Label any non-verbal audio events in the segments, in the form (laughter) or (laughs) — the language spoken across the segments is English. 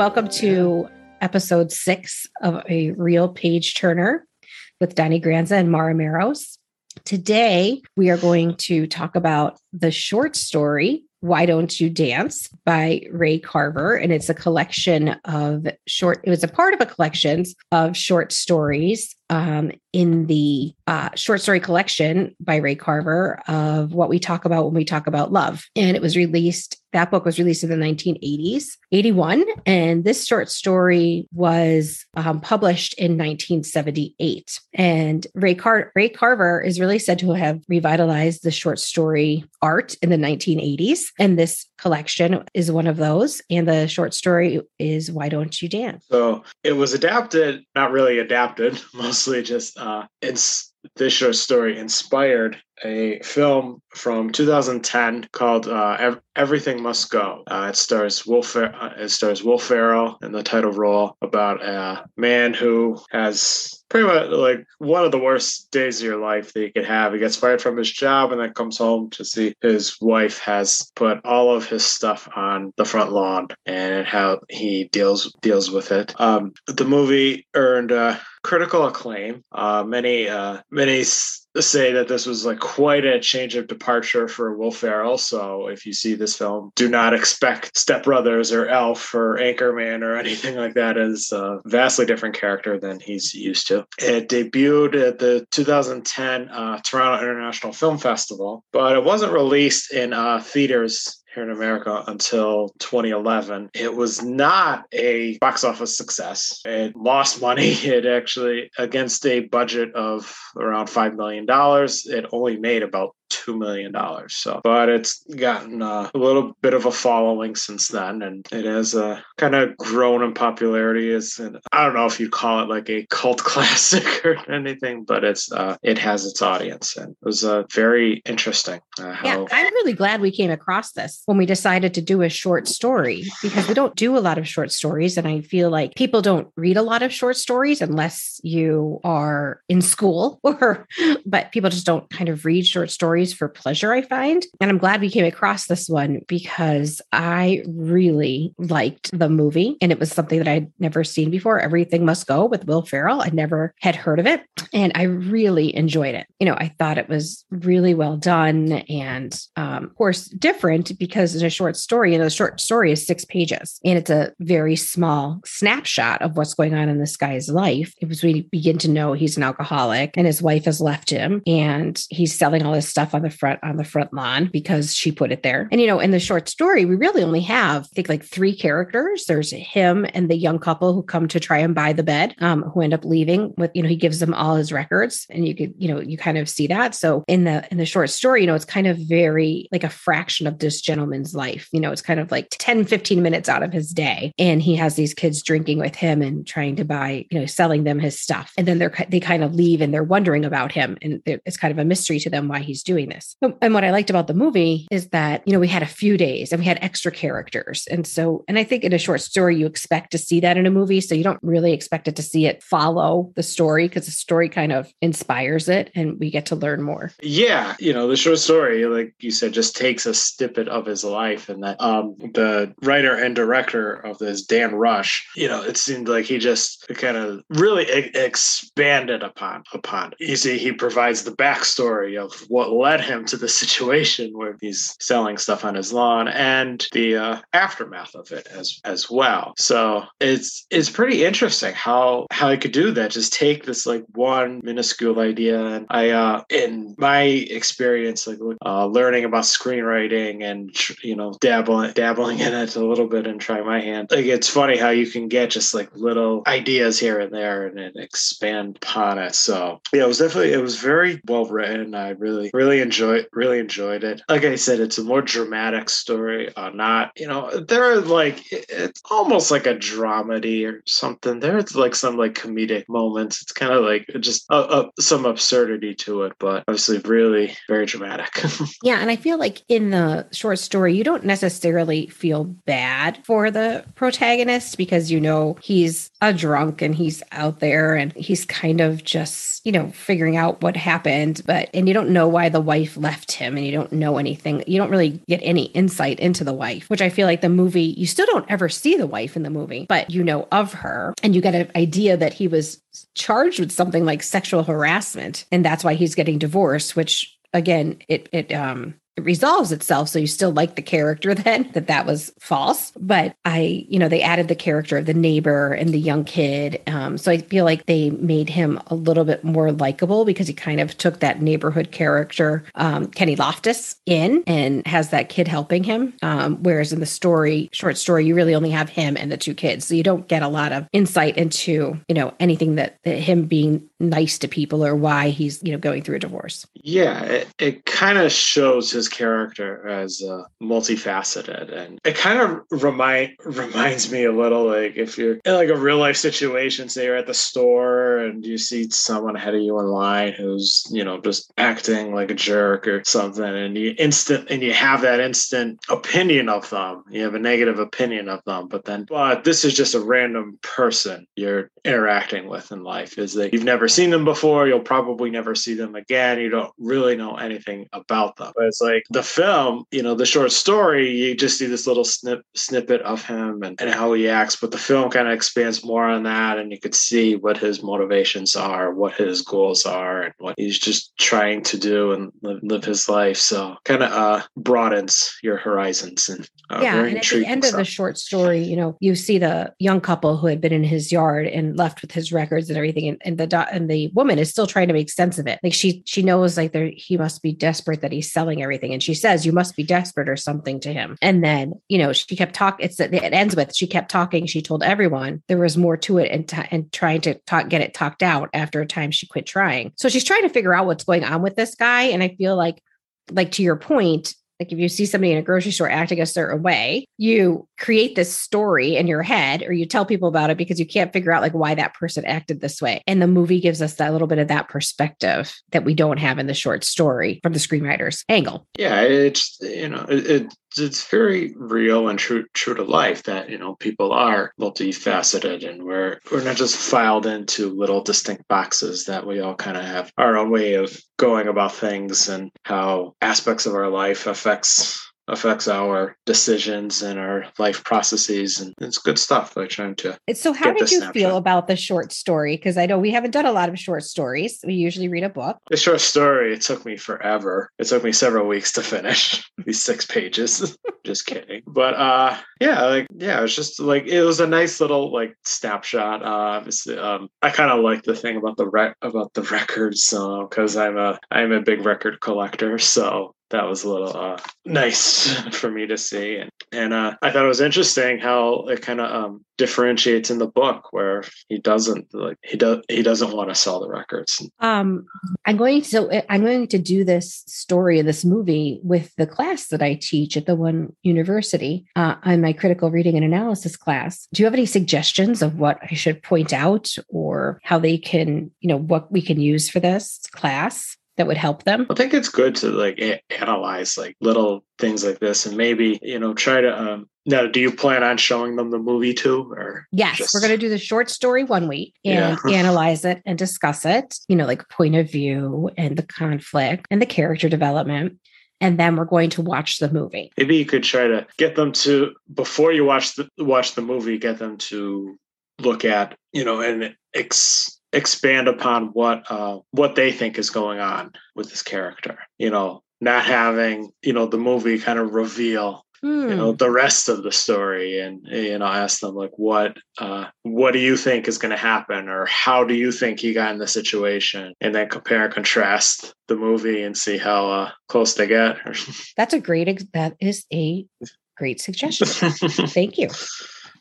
Hello, Maura. Hi. Welcome to episode six of A Reel Page Turner with Donny Granza and Maura Meros. Today, we are going to talk about the short story why Don't You Dance by Ray Carver. And it's a collection of short, it was a part of a collection of short stories um, in the uh, short story collection by Ray Carver of what we talk about when we talk about love. And it was released, that book was released in the 1980s, 81. And this short story was um, published in 1978. And Ray, Car- Ray Carver is really said to have revitalized the short story art in the 1980s. And this collection is one of those. And the short story is Why Don't You Dance? So it was adapted, not really adapted, (laughs) mostly just uh, it's this short story inspired a film from 2010 called uh, "Everything Must Go." Uh, it stars Will Fer- uh, it stars Will Ferrell in the title role about a man who has pretty much like one of the worst days of your life that you could have. He gets fired from his job and then comes home to see his wife has put all of his stuff on the front lawn and how he deals deals with it. Um, the movie earned uh, critical acclaim. Uh, many uh, many say that this was like quite a change of departure for Will Ferrell. So if you see this film, do not expect Step Brothers or Elf or Anchorman or (laughs) anything like that as a vastly different character than he's used to. It debuted at the 2010 uh, Toronto International Film Festival, but it wasn't released in uh, theaters here in America until 2011. It was not a box office success. It lost money. (laughs) It actually, against a budget of around $5 million, it only made about two million dollars. So, but it's gotten uh, a little bit of a following since then, and it has uh, kind of grown in popularity. As I don't know if you'd call it like a cult (laughs) classic or anything, but it's uh, it has its audience, and it was uh, very interesting. Uh. Yeah, I'm really glad we came across this when we decided to do a short story because we don't do a lot of short stories, and I feel like people don't read a lot of short stories unless you are in school, (laughs) or but people just don't kind of read short stories stories for pleasure, I find. And I'm glad we came across this one because I really liked the movie and it was something that I'd never seen before. Everything Must Go with Will Ferrell. I never had heard of it and I really enjoyed it. You know, I thought it was really well done and, um, of course, different because it's a short story, know, the short story is six pages and it's a very small snapshot of what's going on in this guy's life. It was we begin to know he's an alcoholic and his wife has left him and he's selling all this stuff stuff on the front on the front lawn because she put it there. And you know, in the short story, we really only have I think like three characters. There's him and the young couple who come to try and buy the bed, um, who end up leaving with you know he gives them all his records, and you could you know you kind of see that. So in the in the short story, you know, it's kind of very like a fraction of this gentleman's life. You know, it's kind of like 10, 15 minutes out of his day, and he has these kids drinking with him and trying to buy you know selling them his stuff, and then they're they kind of leave and they're wondering about him, and it's kind of a mystery to them why he's doing doing this. And what I liked about the movie is that, you know, we had a few days and we had extra characters. And so, and I think in a short story, you expect to see that in a movie. So you don't really expect it to see it follow the story because the story kind of inspires it and we get to learn more. Yeah. You know, the short story, like you said, just takes a snippet of his life. And that um, the writer and director of this, Dan Rush, you know, it seemed like he just kind of really e- expanded upon upon. You see, he provides the backstory of what led led him to the situation where he's selling stuff on his lawn and the uh, aftermath of it as as well. So it's it's pretty interesting how how he could do that. Just take this like one minuscule idea and I uh in my experience like uh, learning about screenwriting and you know dabbling dabbling in it a little bit and try my hand. Like it's funny how you can get just like little ideas here and there and then expand upon it. So yeah, it was definitely it was very well written. I really really enjoyed really enjoyed it. Like I said, it's a more dramatic story. Uh, not you know there are like it's almost like a dramedy or something. There's like some like comedic moments. It's kind of like just uh, uh, some absurdity to it, but obviously really very dramatic. (laughs) yeah, and I feel like in the short story, you don't necessarily feel bad for the protagonist because you know he's a drunk and he's out there and he's kind of just you know figuring out what happened, but and you don't know why the the wife left him and you don't know anything. You don't really get any insight into the wife, which I feel like the movie, you still don't ever see the wife in the movie, but you know of her and you get an idea that he was charged with something like sexual harassment and that's why he's getting divorced, which again, it it um it resolves itself so you still like the character (laughs) then that that was false. But i you know they added the character of the neighbor and the young kid um, so i feel like they made him a little bit more likable because he kind of took that neighborhood character um, kenny loftus in and has that kid helping him um, whereas in the story short story you really only have him and the two kids. So you don't get a lot of insight into you know anything that, that him being nice to people or why he's you know going through a divorce yeah it, it kind of shows his character as uh, multifaceted, and it kind of remind reminds me a little like if you're in like a real life situation, say you're at the store and you see someone ahead of you in line who's you know just acting like a jerk or something, and you instant and you have that instant opinion of them, you have a negative opinion of them, but then but this is just a random person you're interacting with in life. Is that you've never seen them before, you'll probably never see them again. You don't really know anything about them, but it's like the film, you know, the short story, you just see this little snip, snippet of him and, and how he acts, but the film kind of expands more on that, and you could see what his motivations are, what his goals are, and what he's just trying to do and live, live his life. So kind of uh, broadens your horizons and uh, yeah. And at the end stuff. of the short story, you know, you see the young couple who had been in his yard and left with his records and everything, and, and the do- and the woman is still trying to make sense of it. Like she she knows like there he must be desperate that he's selling everything. And she says you must be desperate or something to him. And then you know she kept talking it's it ends with she kept talking. She told everyone there was more to it and, t- and trying to talk get it talked out after a time she quit trying. So she's trying to figure out what's going on with this guy. And i feel like like to your point like if you see somebody in a grocery store acting a certain way, you create this story in your head or you tell people about it because you can't figure out like why that person acted this way. And the movie gives us that little bit of that perspective that we don't have in the short story from the screenwriter's angle. Yeah, it's you know, it, it's very real and true true to life that you know people are multifaceted and we're we're not just filed into little distinct boxes that we all kind of have our own way of going about things and how aspects of our life affects affects our decisions and our life processes and it's good stuff like trying to so how did you snapshot. feel about the short story? Because i know we haven't done a lot of short stories. We usually read a book. The short story it took me forever. It took me several weeks to finish (laughs) these six pages. (laughs) Just kidding. But uh yeah like yeah it was just like it was a nice little like snapshot uh obviously um i kind of like the thing about the rec about the (laughs) records because uh, i'm a i'm a big record collector so that was a little uh, nice (laughs) for me to see. And, and uh, i thought it was interesting how it kind of um, differentiates in the book where he doesn't like he does he doesn't want to sell the records. Um i'm going to so i'm going to do this story of this movie with the class that i teach at the one university uh, on my critical reading and analysis class. Do you have any suggestions of what i should point out or how they can you know what we can use for this class that would help them? I think it's good to like analyze like little things like this and maybe, you know, try to um now do you plan on showing them the movie too or Yes, just... we're going to do the short story one week and yeah. (laughs) analyze it and discuss it, you know, like point of view and the conflict and the character development and then we're going to watch the movie. Maybe you could try to get them to before you watch the watch the movie, get them to look at you know and ex, expand upon what uh, what they think is going on with this character. You know, not having you know the movie kind of reveal you know hmm. the rest of the story and you know ask them like what uh what do you think is going to happen or how do you think he got in the situation and then compare and contrast the movie and see how uh, close they get (laughs) that's a great that is a great suggestion (laughs) thank you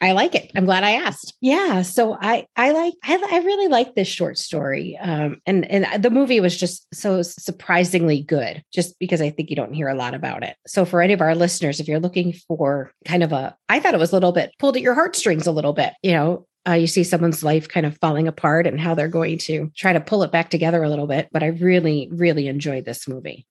I like it. I'm glad I asked. Yeah. So I I like I, I really like this short story. Um and and the movie was just so surprisingly good just because I think you don't hear a lot about it. So for any of our listeners if you're looking for kind of a I thought it was a little bit pulled at your heartstrings a little bit, you know, uh, you see someone's life kind of falling apart and how they're going to try to pull it back together a little bit. But I really, really enjoyed this movie.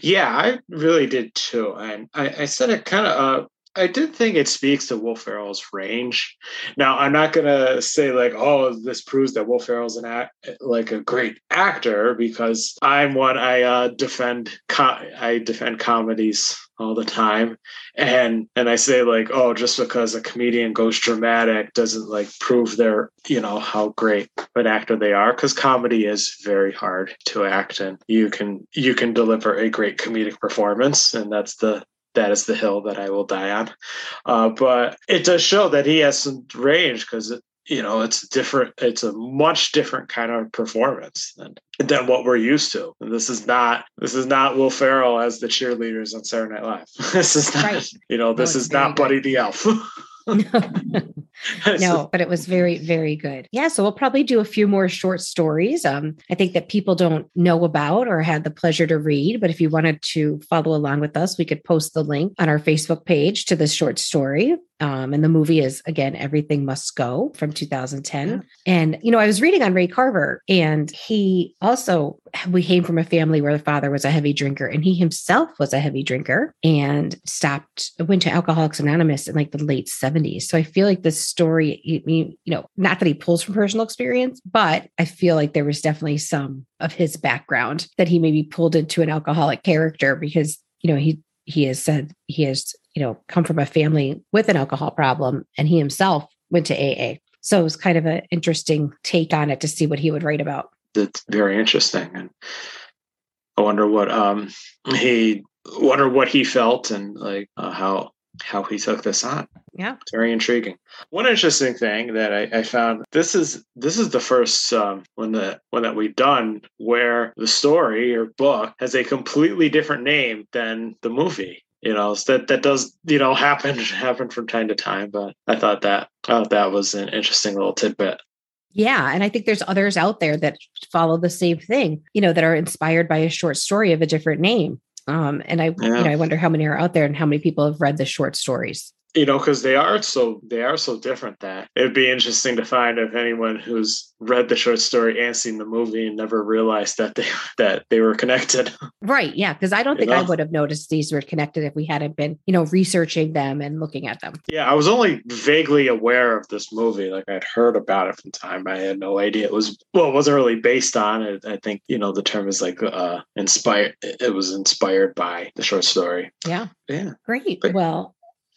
Yeah, I really did too. And I, I said it kind of uh, I did think it speaks to Will Ferrell's range. Now, I'm not gonna say like, oh, this proves that Will Ferrell's an act like a great actor because I'm one I uh, defend. I defend comedies all the time and and i say like oh just because a comedian goes dramatic doesn't like prove their you know how great an actor they are because comedy is very hard to act and you can you can deliver a great comedic performance and that's the that is the hill that I will die on. Uh, but it does show that he has some range because you know it's different it's a much different kind of performance than than what we're used to and this is not this is not will ferrell as the cheerleaders on saturday night live (laughs) this is not right. you know this is not buddy the elf (laughs) (laughs) no, but it was very, very good. Yeah. So we'll probably do a few more short stories. Um, I think that people don't know about or had the pleasure to read. But if you wanted to follow along with us, we could post the link on our Facebook page to this short story. Um, and the movie is again Everything Must Go from 2010. Yeah. And you know, I was reading on Ray Carver, and he also we came from a family where the father was a heavy drinker, and he himself was a heavy drinker and stopped went to Alcoholics Anonymous in like the late 70s. So I feel like this story, you, know, not that he pulls from personal experience, but I feel like there was definitely some of his background that he maybe pulled into an alcoholic character because you know he he has said he has you know, come from a family with an alcohol problem, and he himself went to AA. So it was kind of an interesting take on it to see what he would write about. That's very interesting, and I wonder what um he wonder what he felt and like uh, how how he took this on. Yeah, it's very intriguing. One interesting thing that I, I found this is this is the first um, one that one that we've done where the story or book has a completely different name than the movie you know so that that does you know (laughs) happen happen from time to time but i thought that uh, that was an interesting little tidbit yeah and i think there's others out there that follow the same thing you know that are inspired by a short story of a different name um and i yeah. you know i wonder how many are out there and how many people have read the short stories you know because they are so they are so different that it'd be interesting to find if anyone who's read the short story and seen the movie and never realized that they (laughs) that they were connected. (laughs) Right yeah because i don't you think know? i would have noticed these were connected if we hadn't been you know researching them and looking at them. Yeah i was only vaguely aware of this movie like i'd heard about it from time. I had no idea it was well it wasn't really based on it. I think you know the term is like uh inspired it was inspired by the short story. Yeah. Yeah. Great. But, well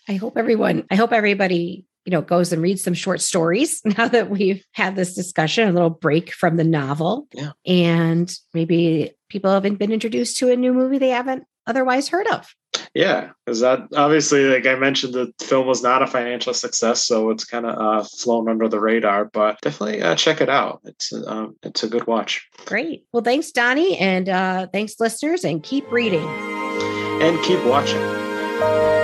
I hope everyone, I hope everybody, you know, goes and reads some short stories (laughs) now that we've had this discussion, a little break from the novel. Yeah. And maybe people haven't been introduced to a new movie they haven't otherwise heard of. Yeah, because that obviously, like I mentioned, the film was not a financial success, so it's kind of uh, flown under the radar. But definitely uh, check it out. It's um, it's a good watch. Great. Well, thanks, Donny, and uh, thanks, listeners, and keep reading and keep watching.